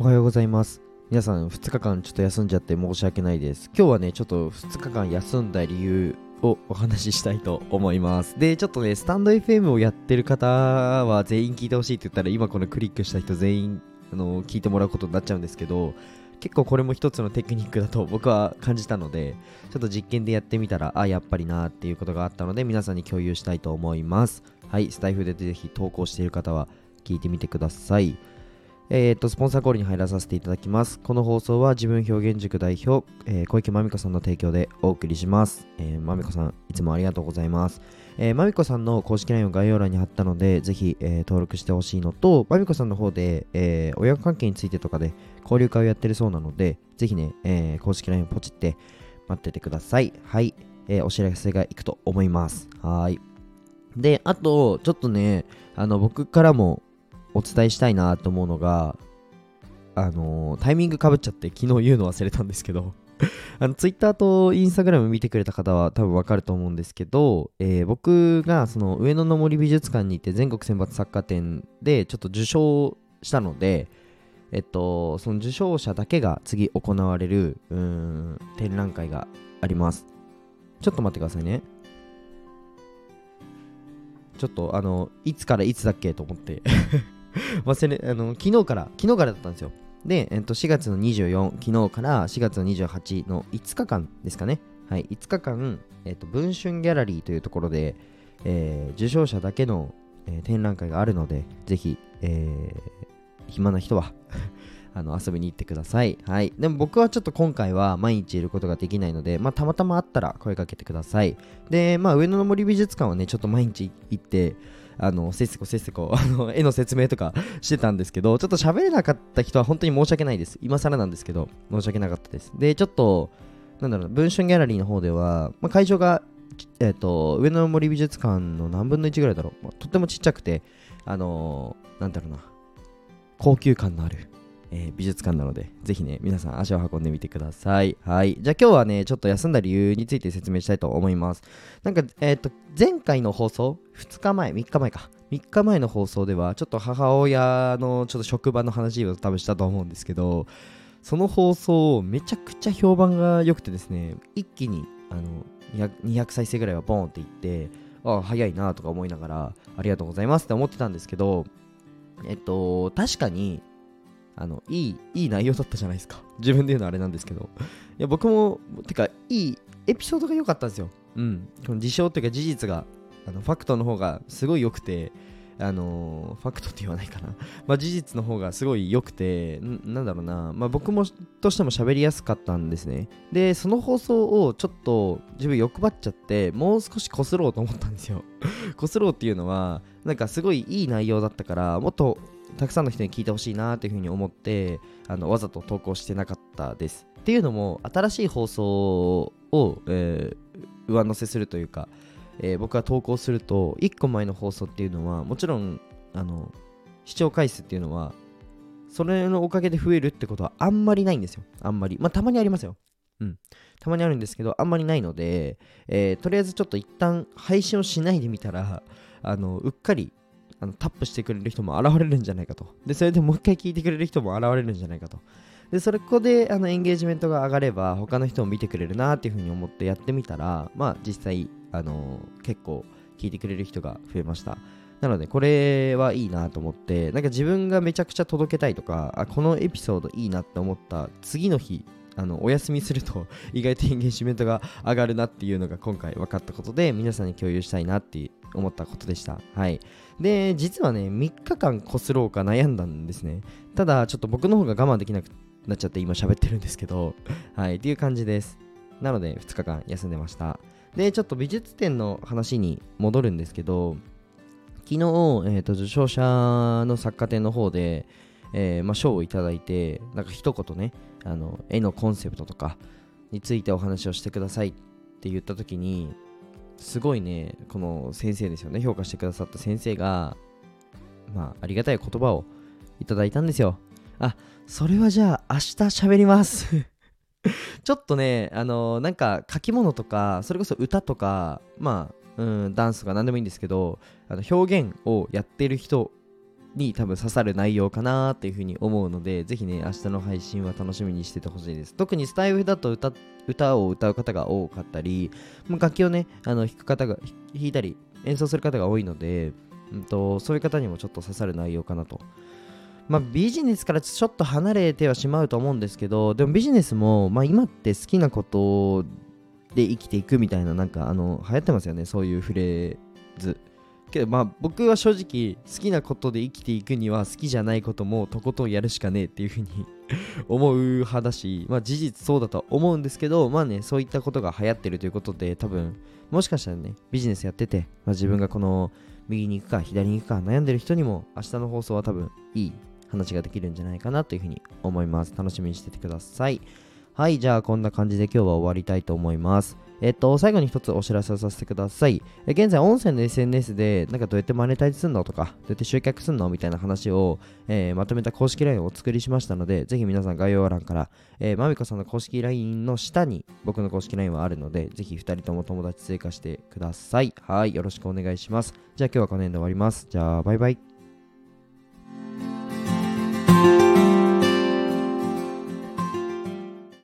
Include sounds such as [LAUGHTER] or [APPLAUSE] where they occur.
おはようございます。皆さん、2日間ちょっと休んじゃって申し訳ないです。今日はね、ちょっと2日間休んだ理由をお話ししたいと思います。で、ちょっとね、スタンド FM をやってる方は全員聞いてほしいって言ったら、今このクリックした人全員、あの、聞いてもらうことになっちゃうんですけど、結構これも一つのテクニックだと僕は感じたので、ちょっと実験でやってみたら、あ、やっぱりなっていうことがあったので、皆さんに共有したいと思います。はい、スタイフでぜひ投稿している方は聞いてみてください。えー、と、スポンサーコールに入らさせていただきます。この放送は自分表現塾代表、えー小池まみこさんの提供でお送りします。えー、まみこさん、いつもありがとうございます。えー、まみこさんの公式 LINE を概要欄に貼ったので、ぜひ、えー登録してほしいのと、まみこさんの方で、えー親子関係についてとかで交流会をやってるそうなので、ぜひね、えー公式 LINE をポチって待っててください。はい。えーお知らせがいくと思います。はい。で、あと、ちょっとね、あの、僕からもお伝えしたいなと思うのが、あのータイミングかぶっちゃって昨日言うの忘れたんですけど [LAUGHS] あの、ツイッターとインスタグラム見てくれた方は多分わかると思うんですけど、えー僕がその上野の森美術館に行って全国選抜作家展でちょっと受賞したので、えっと、その受賞者だけが次行われるうん展覧会があります。ちょっと待ってくださいね。ちょっとあの、いつからいつだっけと思って [LAUGHS] [LAUGHS] 忘れ、あの、昨日から、昨日からだったんですよ。で、えっと、4月の24、昨日から4月の28の5日間ですかね。はい、5日間、えっと、文春ギャラリーというところで、えー受賞者だけの、えー展覧会があるので、ぜひ、えー暇な人は [LAUGHS] あの遊びに行ってください。はい。でも僕はちょっと今回は毎日いることができないので、まあたまたまあったら声かけてください。で、まあ上野の森美術館はね、ちょっと毎日行って、あの、せっせこせっせこ、[LAUGHS] あの、絵の説明とかしてたんですけど、ちょっと喋れなかった人は本当に申し訳ないです。今更なんですけど、申し訳なかったです。で、ちょっと、なんだろう、文春ギャラリーの方では、まあ、会場が、えっ、と、上野森美術館の何分の1ぐらいだろう、まあとってもちっちゃくて、あのーなんだろうな、高級感のある、えー美術館なので、ぜひね、皆さん足を運んでみてください。はい。じゃあ今日はね、ちょっと休んだ理由について説明したいと思います。なんか、えっ、と、前回の放送、2日前、3日前か。3日前の放送では、ちょっと母親のちょっと職場の話を多分したと思うんですけど、その放送、めちゃくちゃ評判が良くてですね、一気に、あの、200再生ぐらいはボーンっていって、ああ、早いなとか思いながら、ありがとうございますって思ってたんですけど、えっと、確かに、あの、いい、いい内容だったじゃないですか。自分で言うのはあれなんですけど。いや、僕も、てか、いいエピソードが良かったんですよ。うん。この事象っていうか事実が、あの、ファクトの方がすごい良くて、あのーファクトって言わないかな。まあ、事実の方がすごい良くて、なんだろうな、まあ、僕もとしても喋りやすかったんですね。で、その放送をちょっと自分欲張っちゃって、もう少しこすろうと思ったんですよ。[LAUGHS] こすろうっていうのは、なんかすごいいい内容だったから、もっとたくさんの人に聞いてほしいなっていうふうに思って、あのわざと投稿してなかったです。っていうのも、新しい放送を、えー上乗せするというか、えー僕が投稿すると、1個前の放送っていうのは、もちろん、あの、視聴回数っていうのは、それのおかげで増えるってことはあんまりないんですよ。あんまり。まあ、たまにありますよ。うん。たまにあるんですけど、あんまりないので、えーとりあえずちょっと一旦配信をしないでみたら、あの、うっかり、あのタップしてくれる人も現れるんじゃないかと。で、それでもう一回聞いてくれる人も現れるんじゃないかと。で、それここであのエンゲージメントが上がれば、他の人も見てくれるなっていうふうに思ってやってみたら、まあ実際、あの結構聞いてくれる人が増えました。なので、これはいいなと思って、なんか自分がめちゃくちゃ届けたいとか、あこのエピソードいいなって思った次の日、あのお休みすると意外とエンゲージメントが上がるなっていうのが今回分かったことで [LAUGHS] 皆さんに共有したいなって思ったことでした。はい。で、実はね、3日間こすろうか悩んだんですね。ただ、ちょっと僕の方が我慢できなくなっちゃって今喋ってるんですけど、[LAUGHS] はい、っていう感じです。なので、2日間休んでました。で、ちょっと美術展の話に戻るんですけど、昨日、えー、と受賞者の作家展の方で、えーまあ、賞をいただいて、なんか一言ね、あの絵のコンセプトとかについてお話をしてくださいって言った時に、すごいね、この先生ですよね、評価してくださった先生が、まあ、ありがたい言葉をいただいたんですよ。あ、それはじゃあ明日喋ります。[LAUGHS] ちょっとね、あのなんか書き物とか、それこそ歌とか、まあ、うん、ダンスとか何でもいいんですけど、あの表現をやってる人に多分刺さる内容かなっていうふうに思うので、ぜひね、明日の配信は楽しみにしててほしいです。特にスタイフだと歌歌を歌う方が多かったり、楽器をね、あの弾く方が、弾いたり演奏する方が多いので、うんと、そういう方にもちょっと刺さる内容かなと。まあ、ビジネスからちょっと離れてはしまうと思うんですけど、でもビジネスも、まあ、今って好きなことで生きていくみたいな、なんか、あの、流行ってますよね、そういうフレーズ。けどまあ僕は正直好きなことで生きていくには好きじゃないこともとことんやるしかねえっていうふうに [LAUGHS] 思う派だしまあ事実そうだと思うんですけどまあねそういったことが流行ってるということで多分もしかしたらねビジネスやってて、まあ、自分がこの右に行くか左に行くか悩んでる人にも明日の放送は多分いい話ができるんじゃないかなというふうに思います。楽しみにしててください。はいじゃあこんな感じで今日は終わりたいと思います。えっと、最後に一つお知らせをさせてください。え現在、音声の SNS で、なんかどうやってマネタイズすんのとか、どうやって集客すんのみたいな話を、えー、まとめた公式 LINE をお作りしましたので、ぜひ皆さん概要欄から、えー、まみこさんの公式 LINE の下に僕の公式 LINE はあるので、ぜひ2人とも友達追加してください。はい、よろしくお願いします。じゃあ今日はこの辺で終わります。じゃあ、バイバイ。